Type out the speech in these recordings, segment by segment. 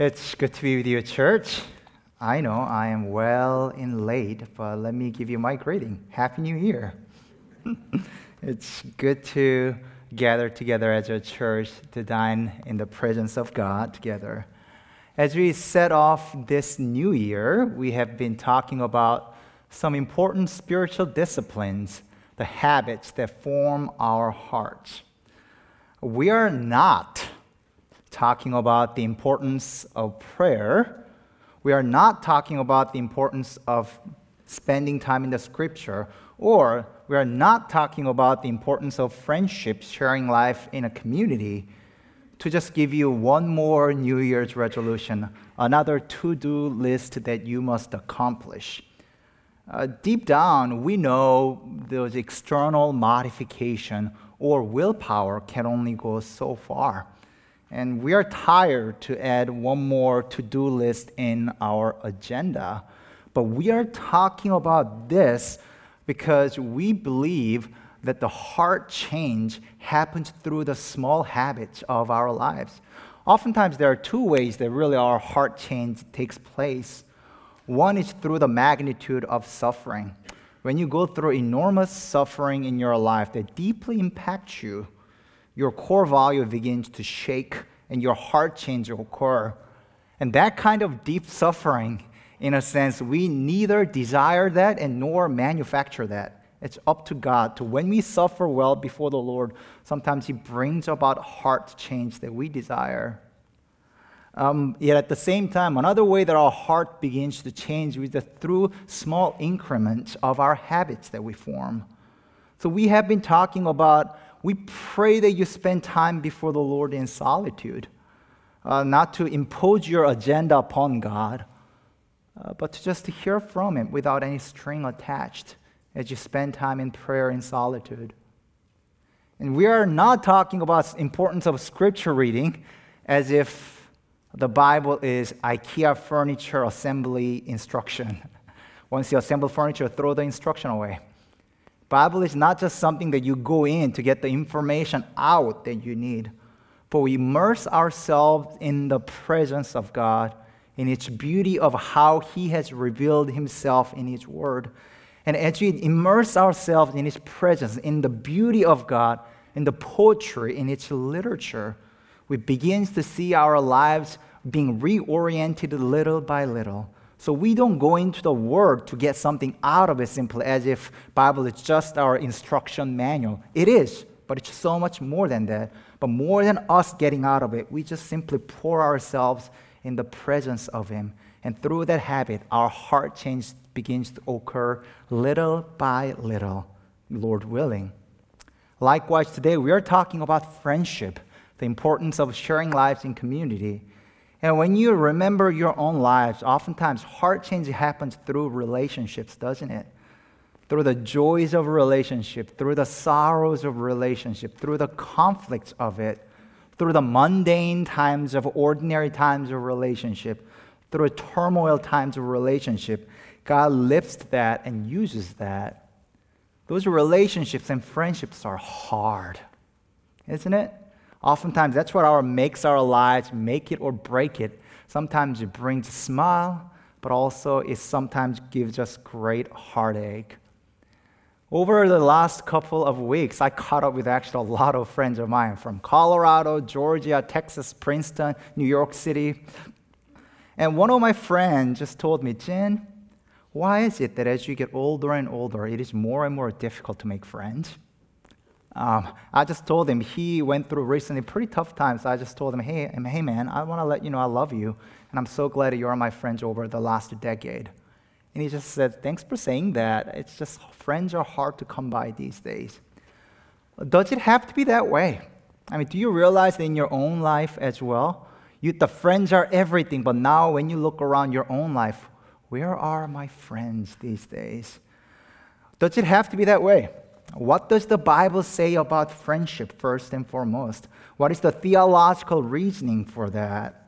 It's good to be with you, church. I know I am well in late, but let me give you my greeting. Happy New Year. it's good to gather together as a church to dine in the presence of God together. As we set off this new year, we have been talking about some important spiritual disciplines, the habits that form our hearts. We are not talking about the importance of prayer. We are not talking about the importance of spending time in the scripture, or we are not talking about the importance of friendship, sharing life in a community. To just give you one more New Year's resolution, another to do list that you must accomplish. Uh, deep down, we know those external modification or willpower can only go so far. And we are tired to add one more to do list in our agenda. But we are talking about this because we believe that the heart change happens through the small habits of our lives. Oftentimes, there are two ways that really our heart change takes place. One is through the magnitude of suffering. When you go through enormous suffering in your life that deeply impacts you, your core value begins to shake and your heart change will occur. And that kind of deep suffering, in a sense, we neither desire that and nor manufacture that. It's up to God to when we suffer well before the Lord, sometimes He brings about heart change that we desire. Um, yet at the same time, another way that our heart begins to change is that through small increments of our habits that we form. So we have been talking about we pray that you spend time before the Lord in solitude, uh, not to impose your agenda upon God, uh, but to just to hear from Him without any string attached as you spend time in prayer in solitude. And we are not talking about importance of scripture reading as if the Bible is IKEA furniture assembly instruction. Once you assemble furniture, throw the instruction away. Bible is not just something that you go in to get the information out that you need, but we immerse ourselves in the presence of God, in its beauty of how He has revealed Himself in His Word. And as we immerse ourselves in His presence, in the beauty of God, in the poetry, in its literature, we begin to see our lives being reoriented little by little so we don't go into the word to get something out of it simply as if Bible is just our instruction manual. It is, but it's so much more than that. But more than us getting out of it, we just simply pour ourselves in the presence of him. And through that habit, our heart change begins to occur little by little, Lord willing. Likewise, today we are talking about friendship, the importance of sharing lives in community. And when you remember your own lives, oftentimes heart change happens through relationships, doesn't it? Through the joys of relationship, through the sorrows of relationship, through the conflicts of it, through the mundane times of ordinary times of relationship, through turmoil times of relationship, God lifts that and uses that. Those relationships and friendships are hard, isn't it? Oftentimes, that's what our makes our lives, make it or break it. Sometimes it brings a smile, but also it sometimes gives us great heartache. Over the last couple of weeks, I caught up with actually a lot of friends of mine from Colorado, Georgia, Texas, Princeton, New York City. And one of my friends just told me, Jin, why is it that as you get older and older, it is more and more difficult to make friends? Um, I just told him he went through recently pretty tough times. I just told him, hey, hey man, I want to let you know I love you, and I'm so glad you are my friend over the last decade. And he just said, thanks for saying that. It's just friends are hard to come by these days. Does it have to be that way? I mean, do you realize in your own life as well? You, the friends are everything, but now when you look around your own life, where are my friends these days? Does it have to be that way? What does the Bible say about friendship, first and foremost? What is the theological reasoning for that?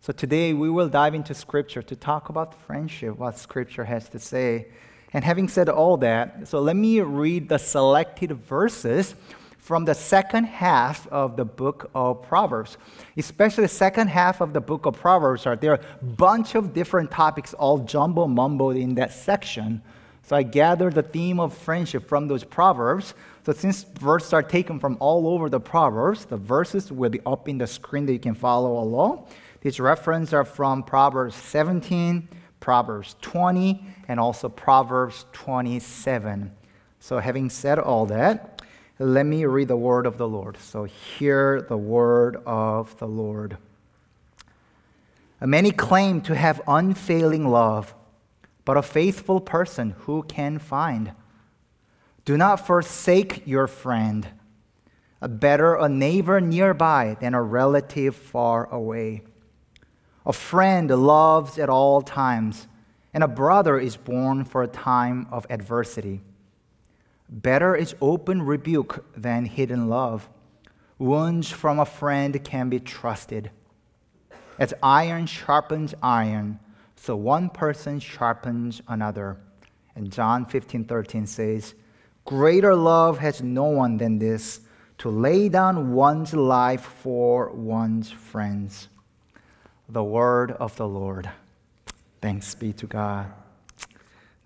So today we will dive into Scripture to talk about friendship, what Scripture has to say. And having said all that, so let me read the selected verses from the second half of the book of Proverbs. Especially the second half of the book of Proverbs are there are a bunch of different topics all jumble mumbled in that section. So I gathered the theme of friendship from those proverbs. So since verses are taken from all over the proverbs, the verses will be up in the screen that you can follow along. These references are from Proverbs 17, Proverbs 20, and also Proverbs 27. So having said all that, let me read the word of the Lord. So, hear the word of the Lord. Many claim to have unfailing love, but a faithful person who can find? Do not forsake your friend. a Better a neighbor nearby than a relative far away. A friend loves at all times, and a brother is born for a time of adversity. Better is open rebuke than hidden love. Wounds from a friend can be trusted. As iron sharpens iron, so one person sharpens another. And John 15 13 says, Greater love has no one than this, to lay down one's life for one's friends. The word of the Lord. Thanks be to God.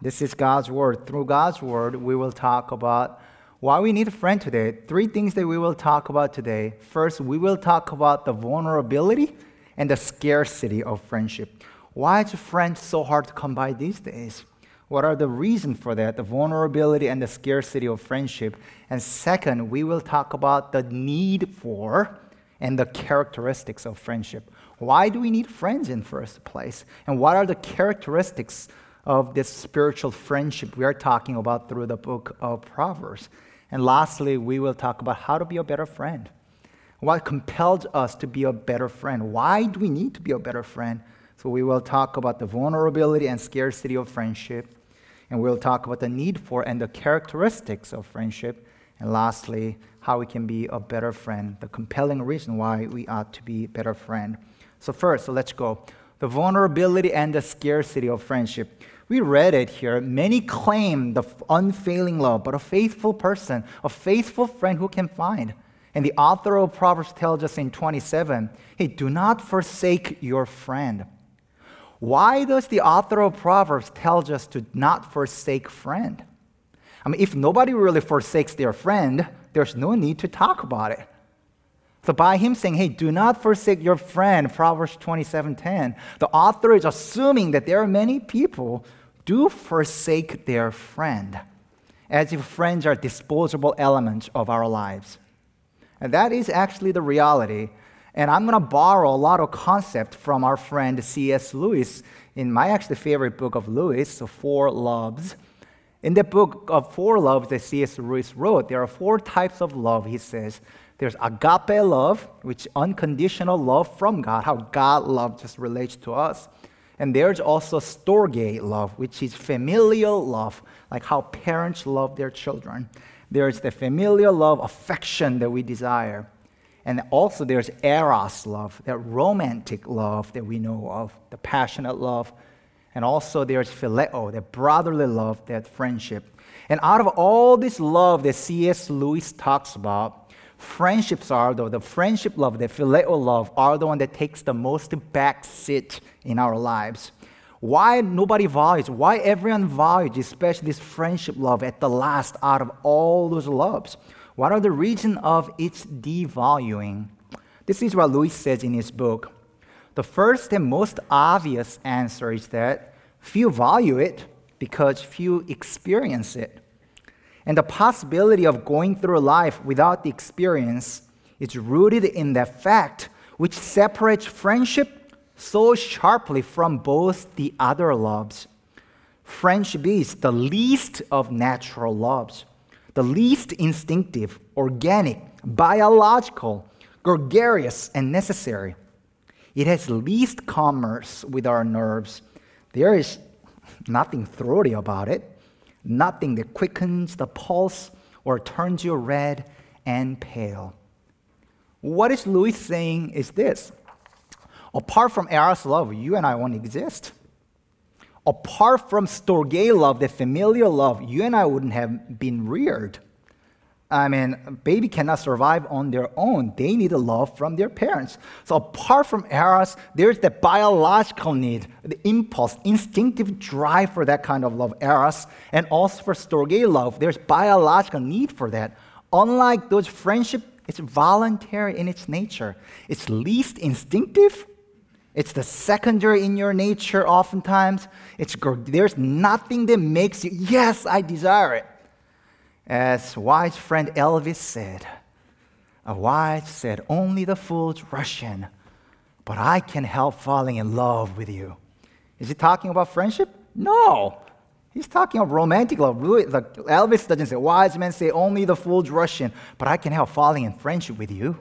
This is God's word. Through God's word, we will talk about why we need a friend today. Three things that we will talk about today. First, we will talk about the vulnerability and the scarcity of friendship. Why is a friend so hard to come by these days? What are the reasons for that? The vulnerability and the scarcity of friendship. And second, we will talk about the need for and the characteristics of friendship. Why do we need friends in first place? And what are the characteristics of this spiritual friendship we are talking about through the book of Proverbs. And lastly, we will talk about how to be a better friend. What compels us to be a better friend? Why do we need to be a better friend? So, we will talk about the vulnerability and scarcity of friendship, and we'll talk about the need for and the characteristics of friendship, and lastly, how we can be a better friend, the compelling reason why we ought to be a better friend. So, first, so let's go. The vulnerability and the scarcity of friendship. We read it here. Many claim the unfailing love, but a faithful person, a faithful friend who can find. And the author of Proverbs tells us in 27 hey, do not forsake your friend. Why does the author of Proverbs tell us to not forsake friend? I mean, if nobody really forsakes their friend, there's no need to talk about it. So by him saying, hey, do not forsake your friend, Proverbs 27:10, the author is assuming that there are many people do forsake their friend, as if friends are disposable elements of our lives. And that is actually the reality. And I'm going to borrow a lot of concept from our friend C.S. Lewis in my actually favorite book of Lewis, Four Loves. In the book of Four Loves that C.S. Lewis wrote, there are four types of love, he says. There's agape love, which unconditional love from God, how God love just relates to us. And there's also storge love, which is familial love, like how parents love their children. There's the familial love, affection that we desire. And also there's eros love, that romantic love that we know of, the passionate love. And also there's phileo, the brotherly love, that friendship. And out of all this love that C.S. Lewis talks about, friendships are, though, the friendship love, the phileo love, are the one that takes the most back seat in our lives. Why nobody values, why everyone values, especially this friendship love at the last out of all those loves? What are the reasons of its devaluing? This is what Lewis says in his book. The first and most obvious answer is that few value it because few experience it. And the possibility of going through life without the experience is rooted in that fact which separates friendship so sharply from both the other loves. Friendship is the least of natural loves, the least instinctive, organic, biological, gregarious, and necessary. It has least commerce with our nerves. There is nothing throaty about it, nothing that quickens the pulse or turns you red and pale. What is Lewis saying is this Apart from Eros love, you and I won't exist. Apart from Storge love, the familial love, you and I wouldn't have been reared. I mean, a baby cannot survive on their own. They need love from their parents. So apart from eros, there's the biological need, the impulse, instinctive drive for that kind of love, eros, and also for storge love. There's biological need for that. Unlike those friendship, it's voluntary in its nature. It's least instinctive. It's the secondary in your nature oftentimes. It's there's nothing that makes you, yes, I desire it. As wise friend Elvis said, a wise said, only the fools rush in, but I can help falling in love with you. Is he talking about friendship? No. He's talking about romantic love. Elvis doesn't say, wise men say only the fools rush in, but I can help falling in friendship with you.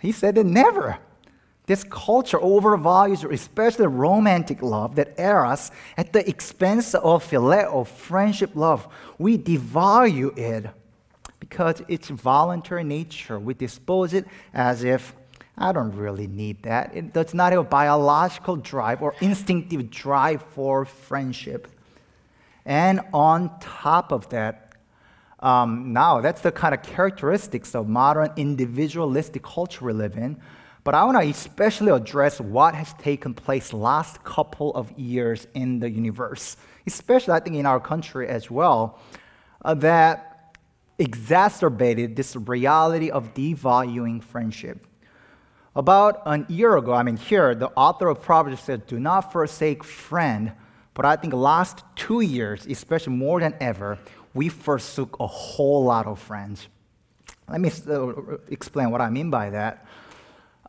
He said that never. This culture overvalues, especially romantic love, that eros at the expense of phileo, friendship love. We devalue it because it's voluntary nature. We dispose it as if I don't really need that. It does not have a biological drive or instinctive drive for friendship. And on top of that, um, now that's the kind of characteristics of modern individualistic culture we live in but I want to especially address what has taken place last couple of years in the universe, especially I think in our country as well, uh, that exacerbated this reality of devaluing friendship. About an year ago, I mean, here, the author of Proverbs said, Do not forsake friend. But I think last two years, especially more than ever, we forsook a whole lot of friends. Let me uh, explain what I mean by that.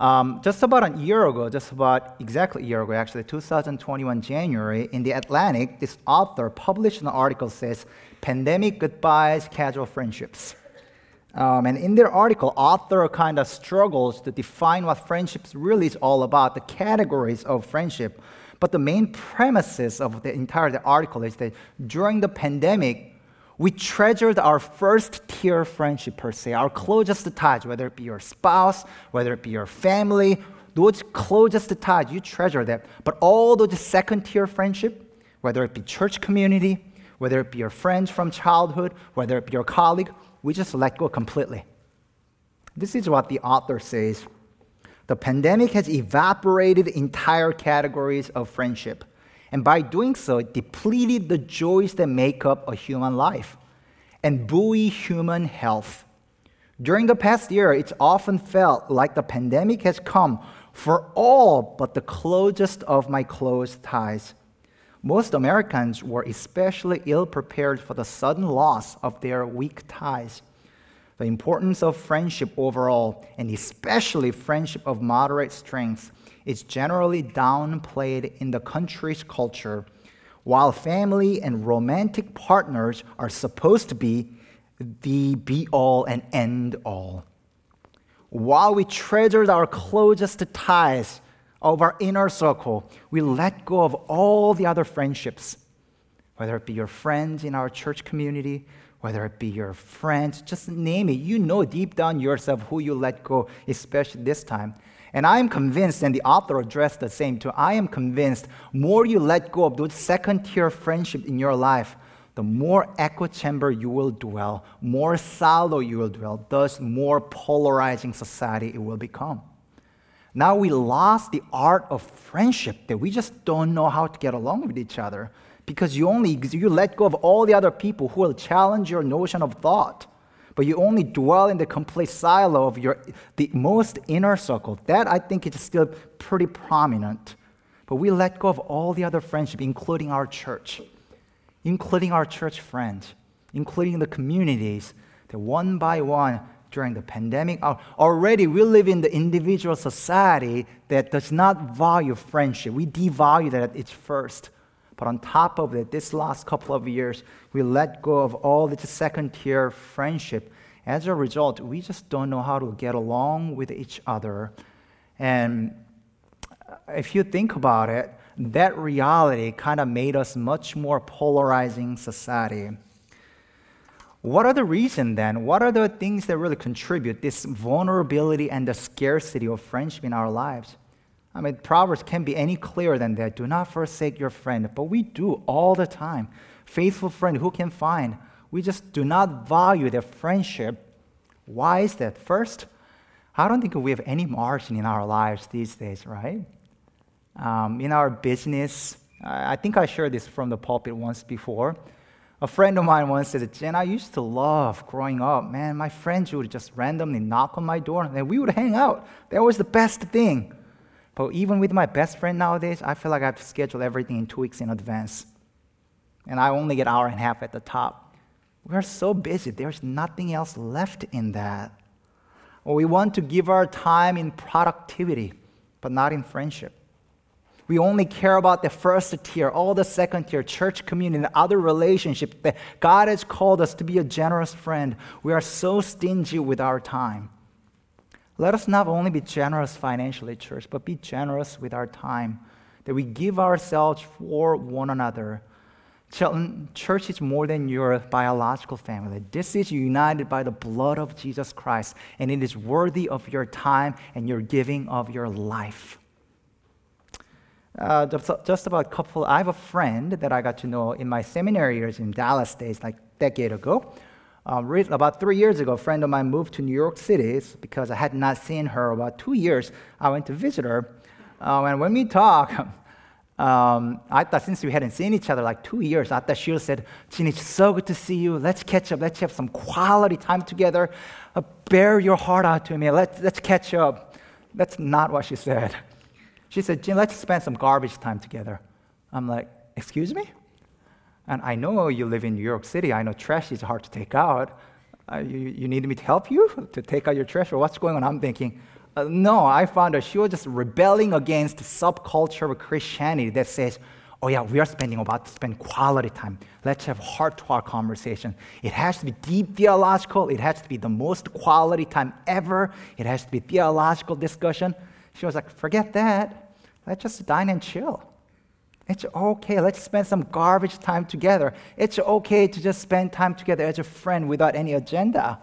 Um, just about a year ago, just about exactly a year ago, actually, 2021 January, in the Atlantic, this author published an article says, "Pandemic Goodbyes, Casual Friendships." Um, and in their article, author kind of struggles to define what friendships really is all about, the categories of friendship. But the main premises of the entire the article is that during the pandemic, we treasured our first tier friendship per se, our closest ties, whether it be your spouse, whether it be your family, those closest ties, you treasure them. But all those second tier friendship, whether it be church community, whether it be your friends from childhood, whether it be your colleague, we just let go completely. This is what the author says. The pandemic has evaporated entire categories of friendship and by doing so, it depleted the joys that make up a human life and buoy human health. During the past year, it's often felt like the pandemic has come for all but the closest of my close ties. Most Americans were especially ill prepared for the sudden loss of their weak ties. The importance of friendship overall, and especially friendship of moderate strength, is generally downplayed in the country's culture, while family and romantic partners are supposed to be the be all and end all. While we treasure our closest ties of our inner circle, we let go of all the other friendships, whether it be your friends in our church community, whether it be your friends, just name it. You know deep down yourself who you let go, especially this time. And I am convinced, and the author addressed the same too, I am convinced more you let go of those second tier friendships in your life, the more echo chamber you will dwell, more silo you will dwell, thus more polarizing society it will become. Now we lost the art of friendship that we just don't know how to get along with each other because you only you let go of all the other people who will challenge your notion of thought but you only dwell in the complete silo of your the most inner circle. That I think is still pretty prominent. But we let go of all the other friendship, including our church, including our church friends, including the communities that one by one during the pandemic. Already we live in the individual society that does not value friendship. We devalue that at its first. But on top of it, this last couple of years, we let go of all the second tier friendship. As a result, we just don't know how to get along with each other. And if you think about it, that reality kind of made us much more polarizing society. What are the reasons then? What are the things that really contribute this vulnerability and the scarcity of friendship in our lives? I mean, Proverbs can't be any clearer than that. Do not forsake your friend. But we do all the time. Faithful friend, who can find? We just do not value their friendship. Why is that? First, I don't think we have any margin in our lives these days, right? Um, in our business, I think I shared this from the pulpit once before. A friend of mine once said, Jin, I used to love growing up. Man, my friends would just randomly knock on my door and we would hang out. That was the best thing. But even with my best friend nowadays, I feel like I have to schedule everything in two weeks in advance. And I only get an hour and a half at the top. We're so busy, there's nothing else left in that. Or we want to give our time in productivity, but not in friendship. We only care about the first tier, all the second tier, church community, and other relationships that God has called us to be a generous friend. We are so stingy with our time. Let us not only be generous financially, church, but be generous with our time, that we give ourselves for one another. Church is more than your biological family. This is united by the blood of Jesus Christ, and it is worthy of your time and your giving of your life. Uh, just, just, about a couple, I have a friend that I got to know in my seminary years in Dallas days, like a decade ago. Um, about three years ago, a friend of mine moved to New York City because I had not seen her about two years. I went to visit her. Uh, and when we talked, um, I thought since we hadn't seen each other like two years, I thought she said, Jin, it's so good to see you. Let's catch up. Let's have some quality time together. Uh, bear your heart out to me. Let's, let's catch up. That's not what she said. She said, Jin, let's spend some garbage time together. I'm like, excuse me? And I know you live in New York City. I know trash is hard to take out. Uh, you, you need me to help you to take out your trash, or what's going on? I'm thinking, uh, no, I found her. She was just rebelling against the subculture of Christianity that says, oh yeah, we are spending about to spend quality time. Let's have heart-to-heart conversation. It has to be deep theological. It has to be the most quality time ever. It has to be theological discussion. She was like, forget that. Let's just dine and chill. It's okay. Let's spend some garbage time together. It's okay to just spend time together as a friend without any agenda.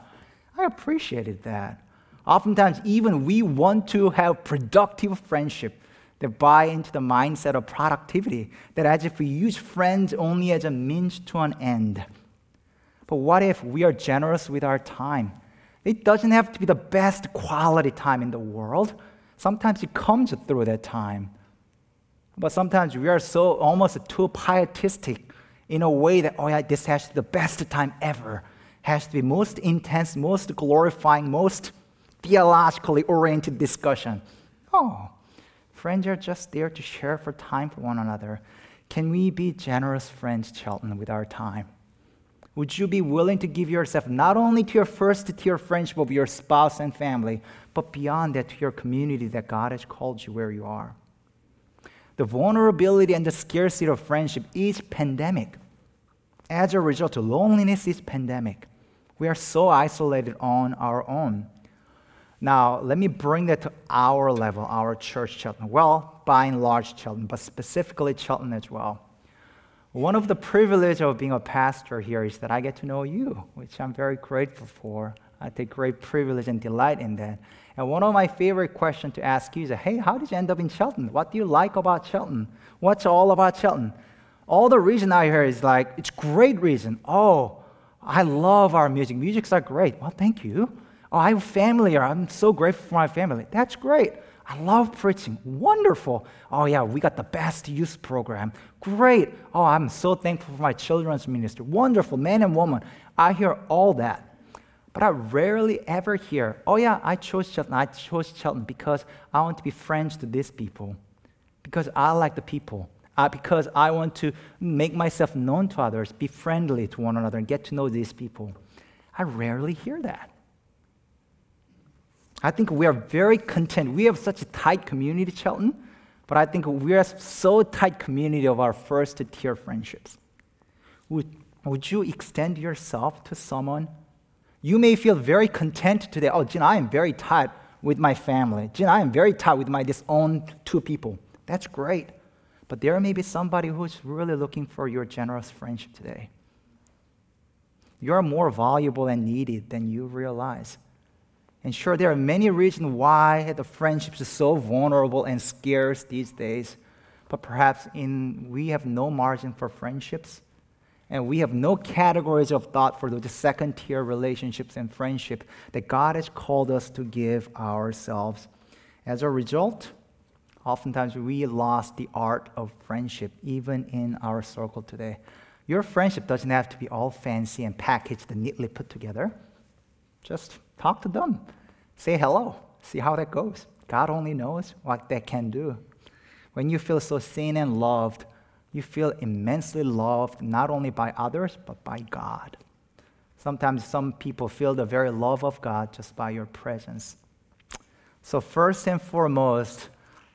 I appreciated that. Oftentimes, even we want to have productive friendship that buy into the mindset of productivity, that as if we use friends only as a means to an end. But what if we are generous with our time? It doesn't have to be the best quality time in the world. Sometimes it comes through that time. But sometimes we are so almost too pietistic in a way that, oh yeah, this has to be the best time ever. Has to be most intense, most glorifying, most theologically oriented discussion. Oh, friends are just there to share for time for one another. Can we be generous friends, Chelton, with our time? Would you be willing to give yourself not only to your first tier friendship of your spouse and family, but beyond that to your community that God has called you where you are. The vulnerability and the scarcity of friendship is pandemic. As a result, loneliness is pandemic. We are so isolated on our own. Now, let me bring that to our level, our church, Chelton. Well, by and large, Chelton, but specifically Chelton as well. One of the privileges of being a pastor here is that I get to know you, which I'm very grateful for. I take great privilege and delight in that. And one of my favorite questions to ask you is, hey, how did you end up in Chelton? What do you like about Chelton? What's all about Chelton? All the reason I hear is like, it's great reason. Oh, I love our music. Musics are great. Well, thank you. Oh, I have family. I'm so grateful for my family. That's great. I love preaching. Wonderful. Oh, yeah, we got the best youth program. Great. Oh, I'm so thankful for my children's ministry. Wonderful. Man and woman. I hear all that. But I rarely ever hear, oh yeah, I chose Chelton. I chose Chelton because I want to be friends to these people, because I like the people, because I want to make myself known to others, be friendly to one another, and get to know these people. I rarely hear that. I think we are very content. We have such a tight community, Chelton, but I think we are so tight community of our first tier friendships. Would, would you extend yourself to someone you may feel very content today. Oh, Jin, I am very tight with my family. Jin, I am very tight with my this own two people. That's great. But there may be somebody who's really looking for your generous friendship today. You're more valuable and needed than you realize. And sure, there are many reasons why the friendships are so vulnerable and scarce these days. But perhaps in we have no margin for friendships And we have no categories of thought for those second tier relationships and friendship that God has called us to give ourselves. As a result, oftentimes we lost the art of friendship, even in our circle today. Your friendship doesn't have to be all fancy and packaged and neatly put together. Just talk to them, say hello, see how that goes. God only knows what that can do. When you feel so seen and loved, you feel immensely loved not only by others, but by God. Sometimes some people feel the very love of God just by your presence. So, first and foremost,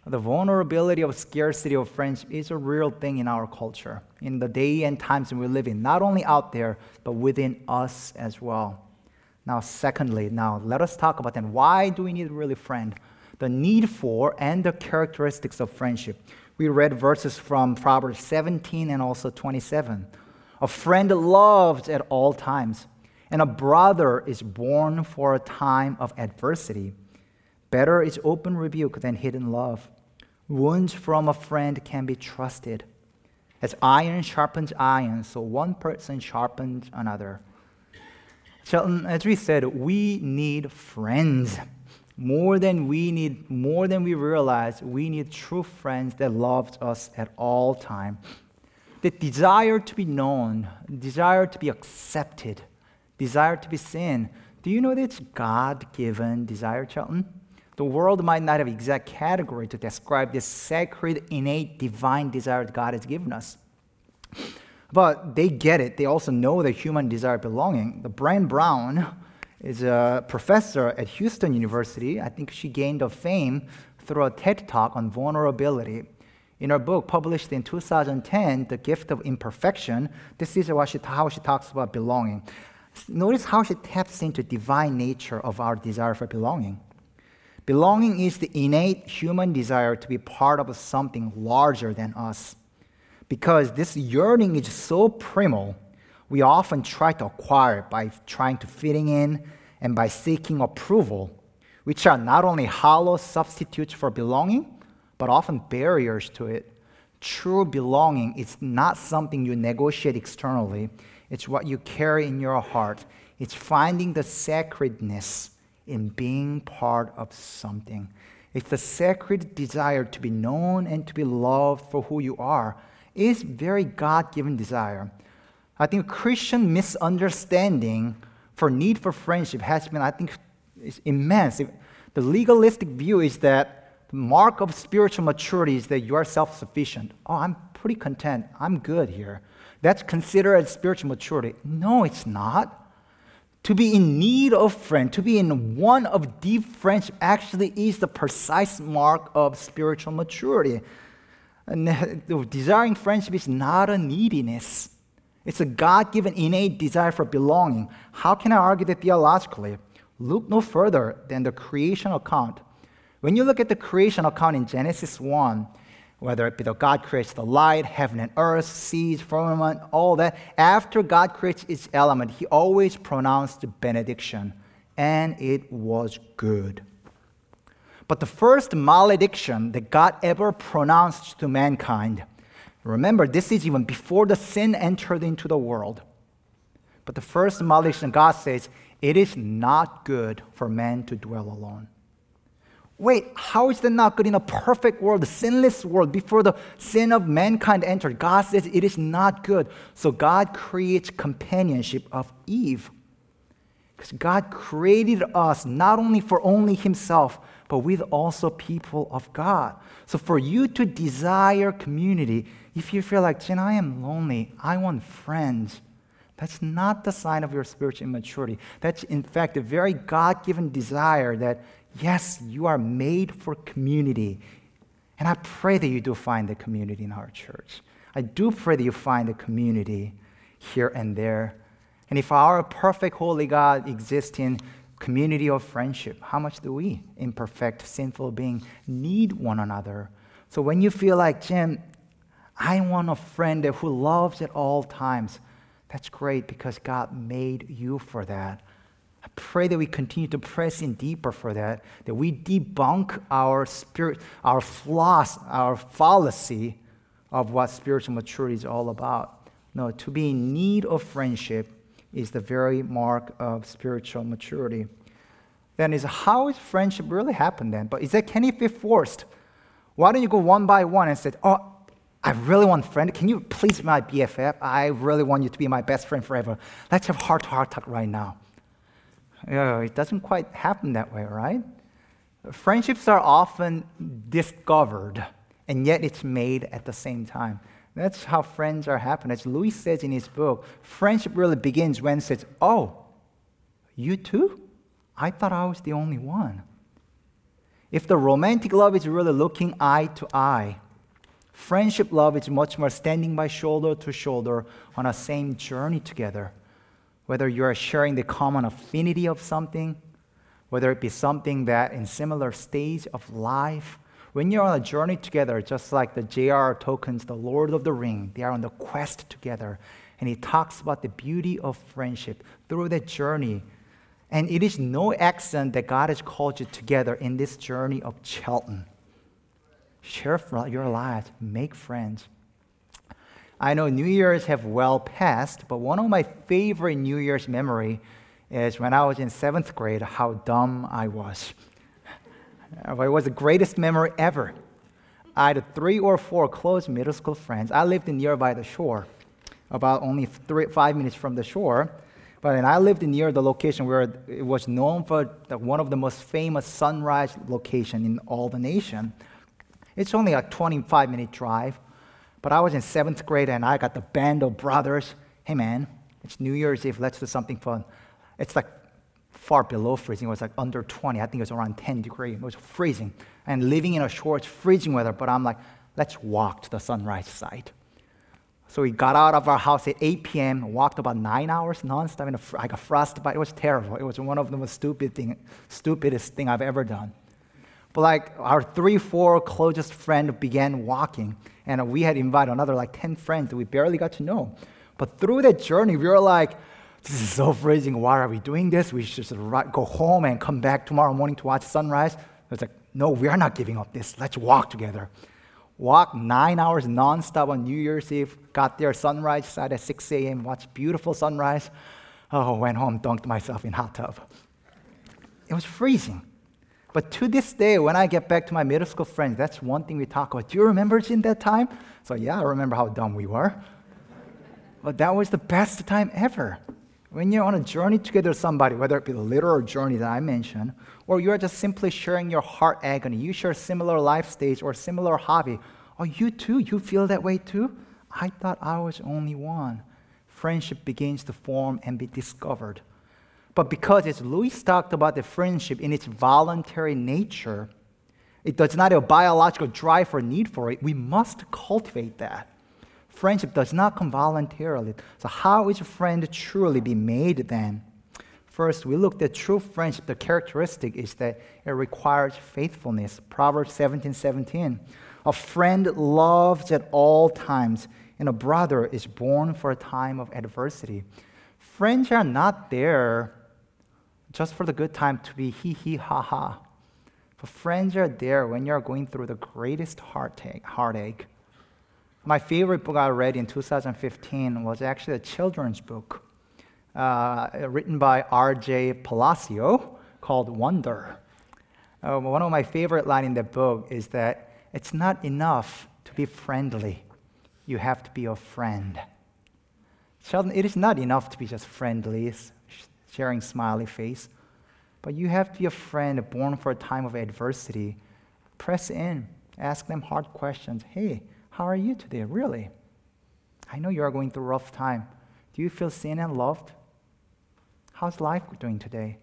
the vulnerability of scarcity of friendship is a real thing in our culture, in the day and times we live in, not only out there, but within us as well. Now, secondly, now let us talk about then why do we need really friend? The need for and the characteristics of friendship we read verses from Proverbs 17 and also 27. A friend loves at all times, and a brother is born for a time of adversity. Better is open rebuke than hidden love. Wounds from a friend can be trusted. As iron sharpens iron, so one person sharpens another. So, um, as we said, we need friends. More than we need, more than we realize, we need true friends that love us at all time. The desire to be known, desire to be accepted, desire to be seen. Do you know that it's God-given desire, Chelton? The world might not have exact category to describe this sacred, innate, divine desire that God has given us. But they get it. They also know the human desire belonging. The Brené Brown, is a professor at Houston University. I think she gained a fame through a TED talk on vulnerability. In her book, published in 2010, The Gift of Imperfection, this is she, how she talks about belonging. Notice how she taps into the divine nature of our desire for belonging. Belonging is the innate human desire to be part of something larger than us. Because this yearning is so primal, we often try to acquire by trying to fitting in and by seeking approval, which are not only hollow substitutes for belonging, but often barriers to it. True belonging is not something you negotiate externally, it's what you carry in your heart. It's finding the sacredness in being part of something. It's the sacred desire to be known and to be loved for who you are. It is very God given desire. I think Christian misunderstanding for need for friendship has been, I think, is immense. The legalistic view is that the mark of spiritual maturity is that you are self sufficient. Oh, I'm pretty content. I'm good here. That's considered as spiritual maturity. No, it's not. To be in need of friend, to be in one of deep friendship actually is the precise mark of spiritual maturity. And desiring friendship is not a neediness. It's a God given innate desire for belonging. How can I argue that theologically? Look no further than the creation account. When you look at the creation account in Genesis 1, whether it be that God creates the light, heaven and earth, seas, firmament, all that, after God creates each element, He always pronounced the benediction, and it was good. But the first malediction that God ever pronounced to mankind Remember, this is even before the sin entered into the world. But the first malediction, God says, it is not good for man to dwell alone. Wait, how is that not good in a perfect world, a sinless world, before the sin of mankind entered? God says it is not good. So God creates companionship of Eve. Because God created us not only for only Himself, but with also people of God. So for you to desire community, if you feel like, Jin, I am lonely, I want friends, that's not the sign of your spiritual immaturity. That's, in fact, a very God given desire that, yes, you are made for community. And I pray that you do find the community in our church. I do pray that you find the community here and there. And if our perfect holy God exists in community of friendship, how much do we, imperfect, sinful beings, need one another? So when you feel like, Jin, I want a friend who loves at all times. That's great because God made you for that. I pray that we continue to press in deeper for that, that we debunk our spirit, our flaws, our fallacy of what spiritual maturity is all about. No, to be in need of friendship is the very mark of spiritual maturity. Then is how is friendship really happen then? But is that can it be forced? Why don't you go one by one and say, Oh, I really want a friend. Can you please be my BFF? I really want you to be my best friend forever. Let's have heart to heart talk right now. Yeah, it doesn't quite happen that way, right? Friendships are often discovered, and yet it's made at the same time. That's how friends are happening. As Lewis says in his book, friendship really begins when it says, Oh, you too? I thought I was the only one. If the romantic love is really looking eye to eye, friendship love is much more standing by shoulder to shoulder on a same journey together. Whether you are sharing the common affinity of something, whether it be something that in similar stage of life, when you're on a journey together, just like the J.R. Tolkien's, The Lord of the Ring, they are on the quest together. And he talks about the beauty of friendship through that journey. And it is no accident that God has called you together in this journey of Chelton. Share your lives, make friends. I know New Year's have well passed, but one of my favorite New Year's memory is when I was in seventh grade, how dumb I was. It was the greatest memory ever. I had three or four close middle school friends. I lived nearby the shore, about only three, five minutes from the shore. But and I lived near the location where it was known for the, one of the most famous sunrise location in all the nation. It's only a 25 minute drive. But I was in seventh grade and I got the band of brothers. Hey man, it's New Year's Eve. Let's do something fun. It's like far below freezing. It was like under 20. I think it was around 10 degrees. It was freezing. And living in a short, freezing weather. But I'm like, let's walk to the sunrise site. So we got out of our house at 8 p.m., walked about nine hours nonstop in a, like a frostbite. It was terrible. It was one of the most stupid thing, stupidest thing I've ever done. But like our three, four closest friends began walking, and we had invited another like 10 friends that we barely got to know. But through that journey, we were like, this is so freezing. Why are we doing this? We should just go home and come back tomorrow morning to watch sunrise. It's like, no, we are not giving up this. Let's walk together. Walk nine hours nonstop on New Year's Eve. Got there sunrise side at 6 a.m. Watched beautiful sunrise. Oh, went home, dunked myself in hot tub. It was freezing. But to this day, when I get back to my middle school friends, that's one thing we talk about. Do you remember in that time? So yeah, I remember how dumb we were. But that was the best time ever. When you're on a journey together with somebody, whether it be the literal journey that I mentioned, or you're just simply sharing your heart agony, you share similar life stage or similar hobby. Oh, you too? You feel that way too? I thought I was only one. Friendship begins to form and be discovered. But because, as Lewis talked about the friendship in its voluntary nature, it does not have a biological drive or need for it, we must cultivate that friendship does not come voluntarily. So, how is a friend truly be made then? First, we looked at true friendship. The characteristic is that it requires faithfulness. Proverbs 17 17. A friend loves at all times, and a brother is born for a time of adversity. Friends are not there just for the good time to be hee hee ha ha. But friends are there when you're going through the greatest heartache. heartache. My favorite book I read in 2015 was actually a children's book uh, written by R.J. Palacio called Wonder. Uh, one of my favorite lines in the book is that it's not enough to be friendly, you have to be a friend. Chelton, it is not enough to be just friendly, sharing smiley face, but you have to be a friend born for a time of adversity. Press in, ask them hard questions. Hey, how are you today, really? I know you are going through a rough time. Do you feel seen and loved? How's life doing today?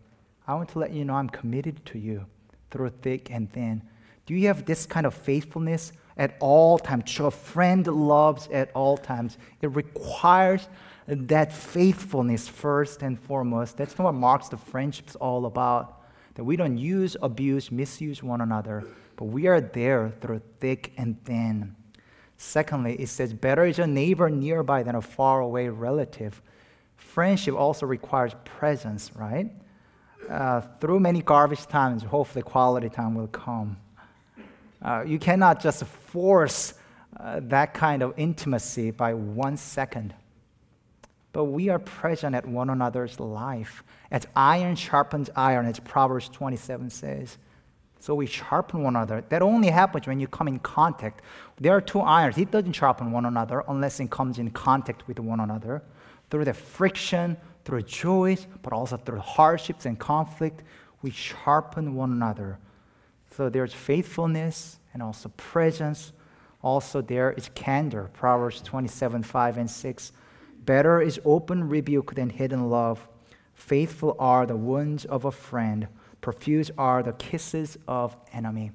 I want to let you know I'm committed to you through thick and thin. Do you have this kind of faithfulness at all times? A friend loves at all times. It requires that faithfulness first and foremost. That's what marks the friendship's all about. That we don't use, abuse, misuse one another, but we are there through thick and thin. Secondly, it says, better is a neighbor nearby than a faraway relative. Friendship also requires presence, right? Uh, through many garbage times, hopefully quality time will come. Uh, you cannot just force uh, that kind of intimacy by one second. But we are present at one another's life. As iron sharpens iron, as Proverbs 27 says. So we sharpen one another. That only happens when you come in contact. There are two irons. It doesn't sharpen one another unless it comes in contact with one another. Through the friction, through joys, but also through hardships and conflict, we sharpen one another. So there's faithfulness and also presence. Also, there is candor. Proverbs 27 5 and 6. Better is open rebuke than hidden love. Faithful are the wounds of a friend, profuse are the kisses of enemy.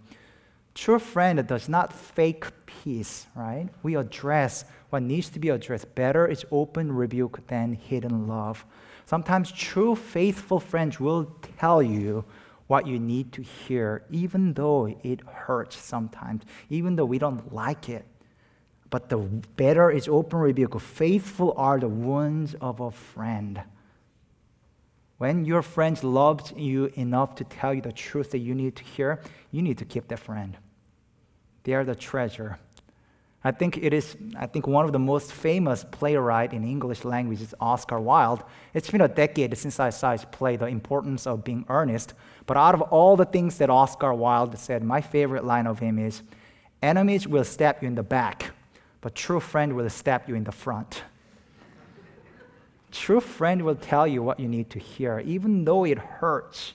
True friend does not fake peace, right? We address what needs to be addressed. Better is open rebuke than hidden love. Sometimes true faithful friends will tell you what you need to hear, even though it hurts sometimes, even though we don't like it. But the better is open rebuke. Faithful are the wounds of a friend. When your friend loves you enough to tell you the truth that you need to hear, you need to keep that friend. They are the treasure. I think it is, I think one of the most famous playwright in English language is Oscar Wilde. It's been a decade since I saw his play, The Importance of Being Earnest. But out of all the things that Oscar Wilde said, my favorite line of him is, enemies will stab you in the back, but true friend will stab you in the front. True friend will tell you what you need to hear, even though it hurts.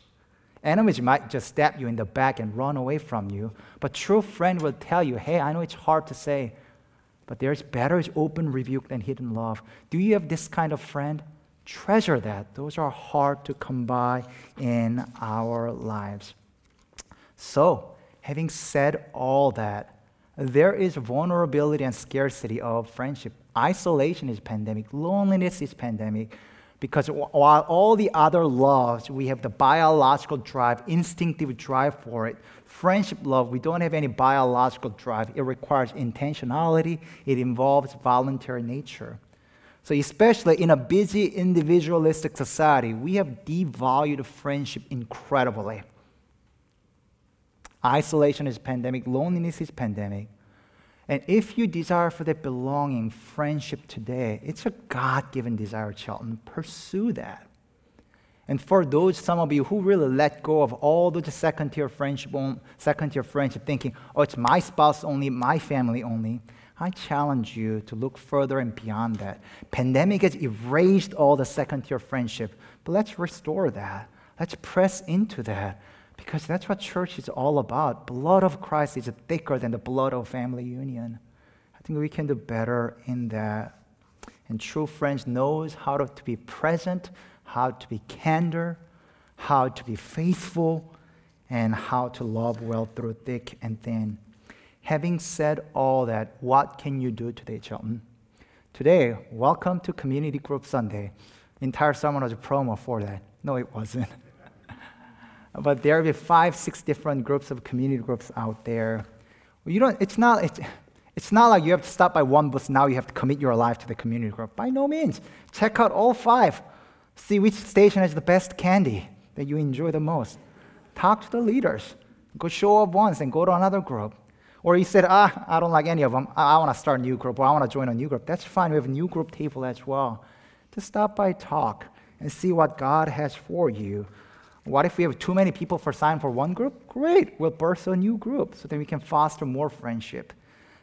Enemies might just stab you in the back and run away from you, but true friend will tell you, hey, I know it's hard to say, but there's better open rebuke than hidden love. Do you have this kind of friend? Treasure that. Those are hard to come by in our lives. So, having said all that, there is vulnerability and scarcity of friendship. Isolation is pandemic, loneliness is pandemic. Because while all the other loves, we have the biological drive, instinctive drive for it. Friendship love, we don't have any biological drive. It requires intentionality, it involves voluntary nature. So, especially in a busy individualistic society, we have devalued friendship incredibly. Isolation is pandemic, loneliness is pandemic. And if you desire for that belonging, friendship today, it's a God given desire, Chelton. Pursue that. And for those, some of you who really let go of all those second tier friendship, second tier friendship, thinking, oh, it's my spouse only, my family only, I challenge you to look further and beyond that. Pandemic has erased all the second tier friendship, but let's restore that. Let's press into that. Because that's what church is all about. Blood of Christ is thicker than the blood of family union. I think we can do better in that. And true friends knows how to, be present, how to be candor, how to be faithful, and how to love well through thick and thin. Having said all that, what can you do today, Chelton? Today, welcome to Community Group Sunday. Entire sermon was a promo for that. No, it wasn't. But there will be five, six different groups of community groups out there. You don't, it's, not, it's, it's not like you have to stop by one bus, now you have to commit your life to the community group. By no means. Check out all five. See which station has the best candy that you enjoy the most. Talk to the leaders. Go show up once and go to another group. Or you said, ah, I don't like any of them. I, I want to start a new group or I want to join a new group. That's fine. We have a new group table as well. Just stop by, talk, and see what God has for you what if we have too many people for sign for one group? Great, we'll birth a new group so that we can foster more friendship.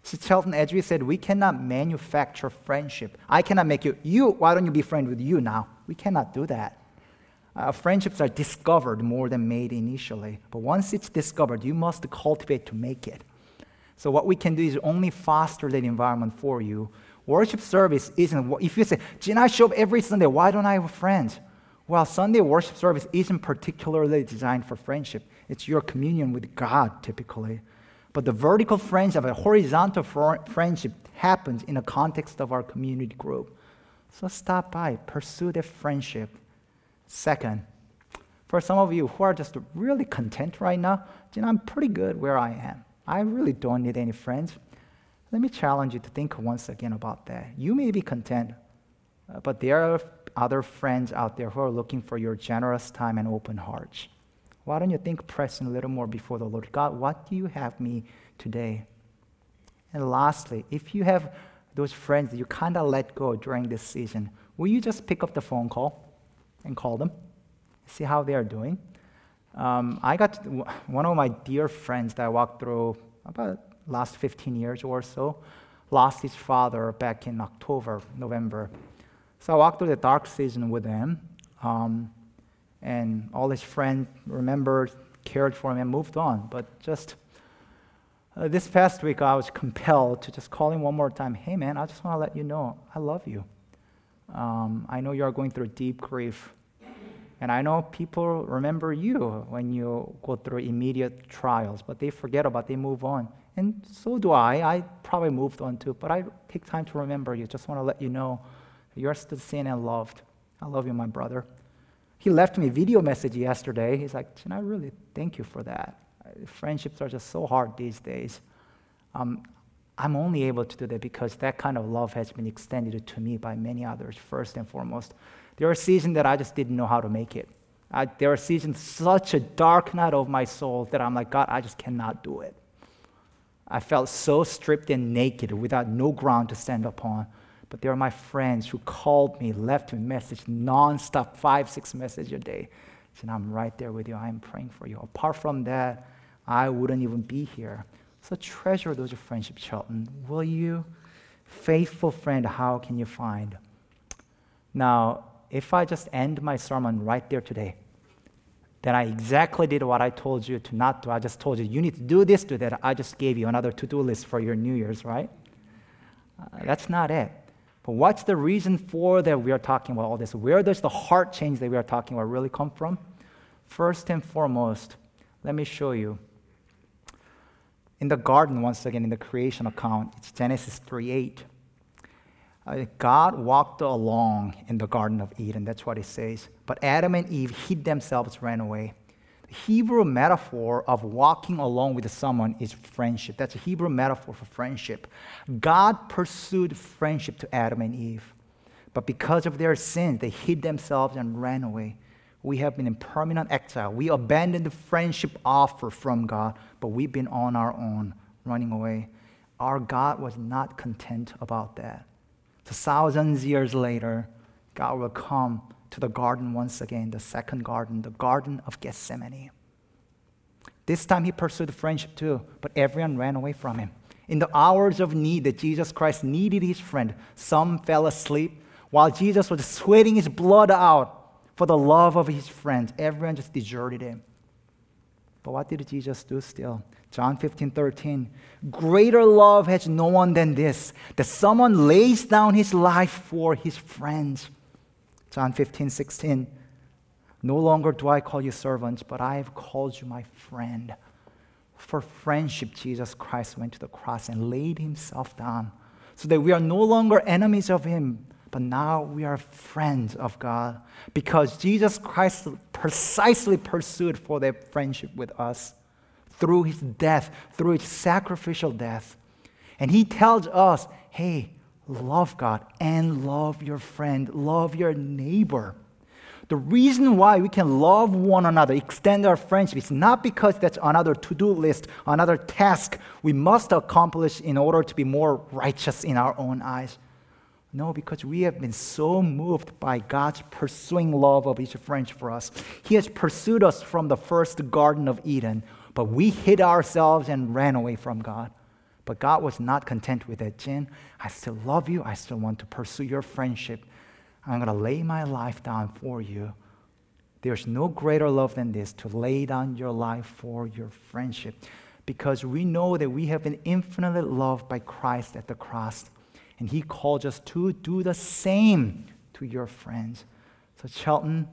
So Chelton Edry said, we cannot manufacture friendship. I cannot make you, you, why don't you be friends with you now? We cannot do that. Uh, friendships are discovered more than made initially. But once it's discovered, you must cultivate to make it. So what we can do is only foster that environment for you. Worship service isn't, if you say, Gina, I show up every Sunday, why don't I have friends? Well, Sunday worship service isn't particularly designed for friendship. It's your communion with God, typically. But the vertical friendship, a horizontal friendship, happens in the context of our community group. So stop by, pursue the friendship. Second, for some of you who are just really content right now, you know, I'm pretty good where I am. I really don't need any friends. Let me challenge you to think once again about that. You may be content, uh, but there are other friends out there who are looking for your generous time and open hearts. Why don't you think pressing a little more before the Lord? God, what do you have me today? And lastly, if you have those friends that you kind of let go during this season, will you just pick up the phone call and call them? See how they are doing? Um, I got one of my dear friends that I walked through about last 15 years or so, lost his father back in October, November. So I walked through the dark season with him, um, and all his friends remembered, cared for him, and moved on. But just uh, this past week, I was compelled to just call him one more time. Hey, man, I just want to let you know I love you. Um, I know you are going through deep grief. And I know people remember you when you go through immediate trials, but they forget about, they move on. And so do I. I probably moved on too, but I take time to remember you. Just want to let you know you're still seen and loved. I love you, my brother. He left me a video message yesterday. He's like, Jin, I really thank you for that. Friendships are just so hard these days. Um, I'm only able to do that because that kind of love has been extended to me by many others, first and foremost. There are seasons that I just didn't know how to make it. I, there are seasons, such a dark night of my soul, that I'm like, God, I just cannot do it. I felt so stripped and naked without no ground to stand upon. But there are my friends who called me, left me message nonstop, five, six messages a day. Said, I'm right there with you. I'm praying for you. Apart from that, I wouldn't even be here. So treasure those friendships, Chelton. Will you? Faithful friend, how can you find? Now, if I just end my sermon right there today, then I exactly did what I told you to not do. I just told you, you need to do this, do that. I just gave you another to do list for your New Year's, right? Uh, that's not it. But what's the reason for that we are talking about all this? Where does the heart change that we are talking about really come from? First and foremost, let me show you. In the garden, once again, in the creation account, it's Genesis 3 8. Uh, God walked along in the Garden of Eden. That's what it says. But Adam and Eve hid themselves, ran away. Hebrew metaphor of walking along with someone is friendship. That's a Hebrew metaphor for friendship. God pursued friendship to Adam and Eve. But because of their sins, they hid themselves and ran away. We have been in permanent exile. We abandoned the friendship offer from God, but we've been on our own, running away. Our God was not content about that. So thousands years later, God will come to the garden once again, the second garden, the Garden of Gethsemane. This time he pursued friendship too, but everyone ran away from him. In the hours of need that Jesus Christ needed his friend, some fell asleep while Jesus was sweating his blood out for the love of his friends. Everyone just deserted him. But what did Jesus do still? John 15, 13. Greater love has no one than this, that someone lays down his life for his friends. John 15, 16. No longer do I call you servants, but I have called you my friend. For friendship, Jesus Christ went to the cross and laid himself down so that we are no longer enemies of him, but now we are friends of God because Jesus Christ precisely pursued for that friendship with us through his death, through his sacrificial death. And he tells us, hey, love God and love your friend, love your neighbor. The reason why we can love one another, extend our friendship, is not because that's another to do list, another task we must accomplish in order to be more righteous in our own eyes. No, because we have been so moved by God's pursuing love of each friendship for us. He has pursued us from the first Garden of Eden but we hid ourselves and ran away from God. But God was not content with that. Jin, I still love you. I still want to pursue your friendship. I'm going to lay my life down for you. There's no greater love than this to lay down your life for your friendship because we know that we have been infinitely loved by Christ at the cross. And He calls us to do the same to your friends. So, Chelton,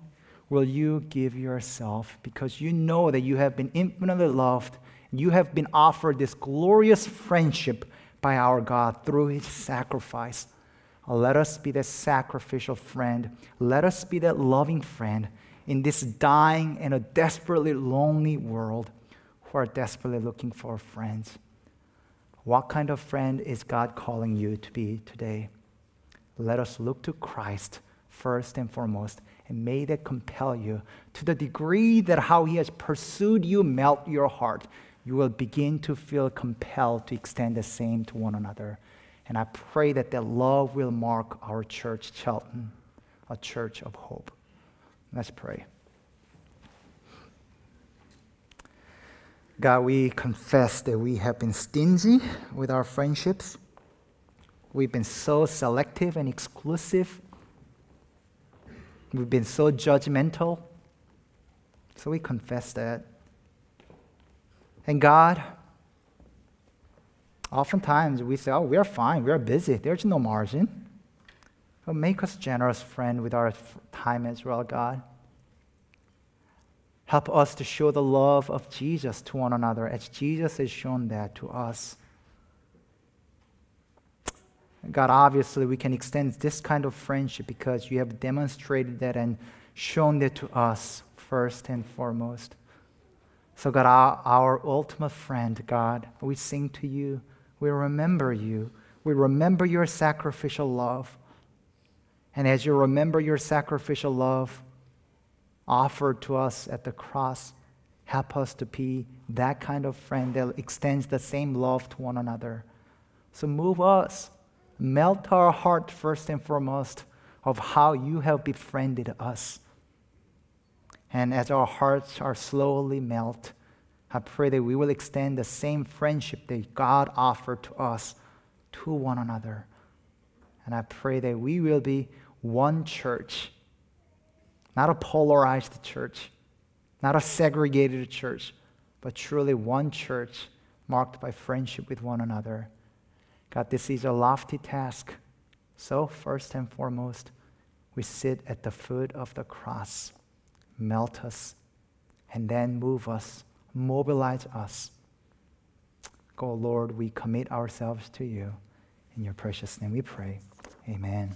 will you give yourself because you know that you have been infinitely loved. You have been offered this glorious friendship by our God through his sacrifice. Let us be that sacrificial friend. Let us be that loving friend in this dying and a desperately lonely world who are desperately looking for friends. What kind of friend is God calling you to be today? Let us look to Christ first and foremost and may that compel you to the degree that how he has pursued you melt your heart you will begin to feel compelled to extend the same to one another And I pray that that love will mark our church, Chelton, a church of hope. Let's pray. God, we confess that we have been stingy with our friendships. We've been so selective and exclusive. We've been so judgmental. So we confess that. And God, oftentimes we say, oh, we're fine, we're busy, there's no margin. But make us generous, friend, with our time as well, God. Help us to show the love of Jesus to one another as Jesus has shown that to us. God, obviously, we can extend this kind of friendship because you have demonstrated that and shown that to us first and foremost. So, God, our, our ultimate friend, God, we sing to you. We remember you. We remember your sacrificial love. And as you remember your sacrificial love offered to us at the cross, help us to be that kind of friend that extends the same love to one another. So, move us, melt our heart first and foremost of how you have befriended us and as our hearts are slowly melt, I pray that we will extend the same friendship that God offered to us to one another. And I pray that we will be one church, not a polarized church, not a segregated church, but truly one church marked by friendship with one another. God, this is a lofty task. So, first and foremost, we sit at the foot of the cross melt us, and then move us, mobilize us. Go, Lord, we commit ourselves to you. In your precious name we pray. Amen.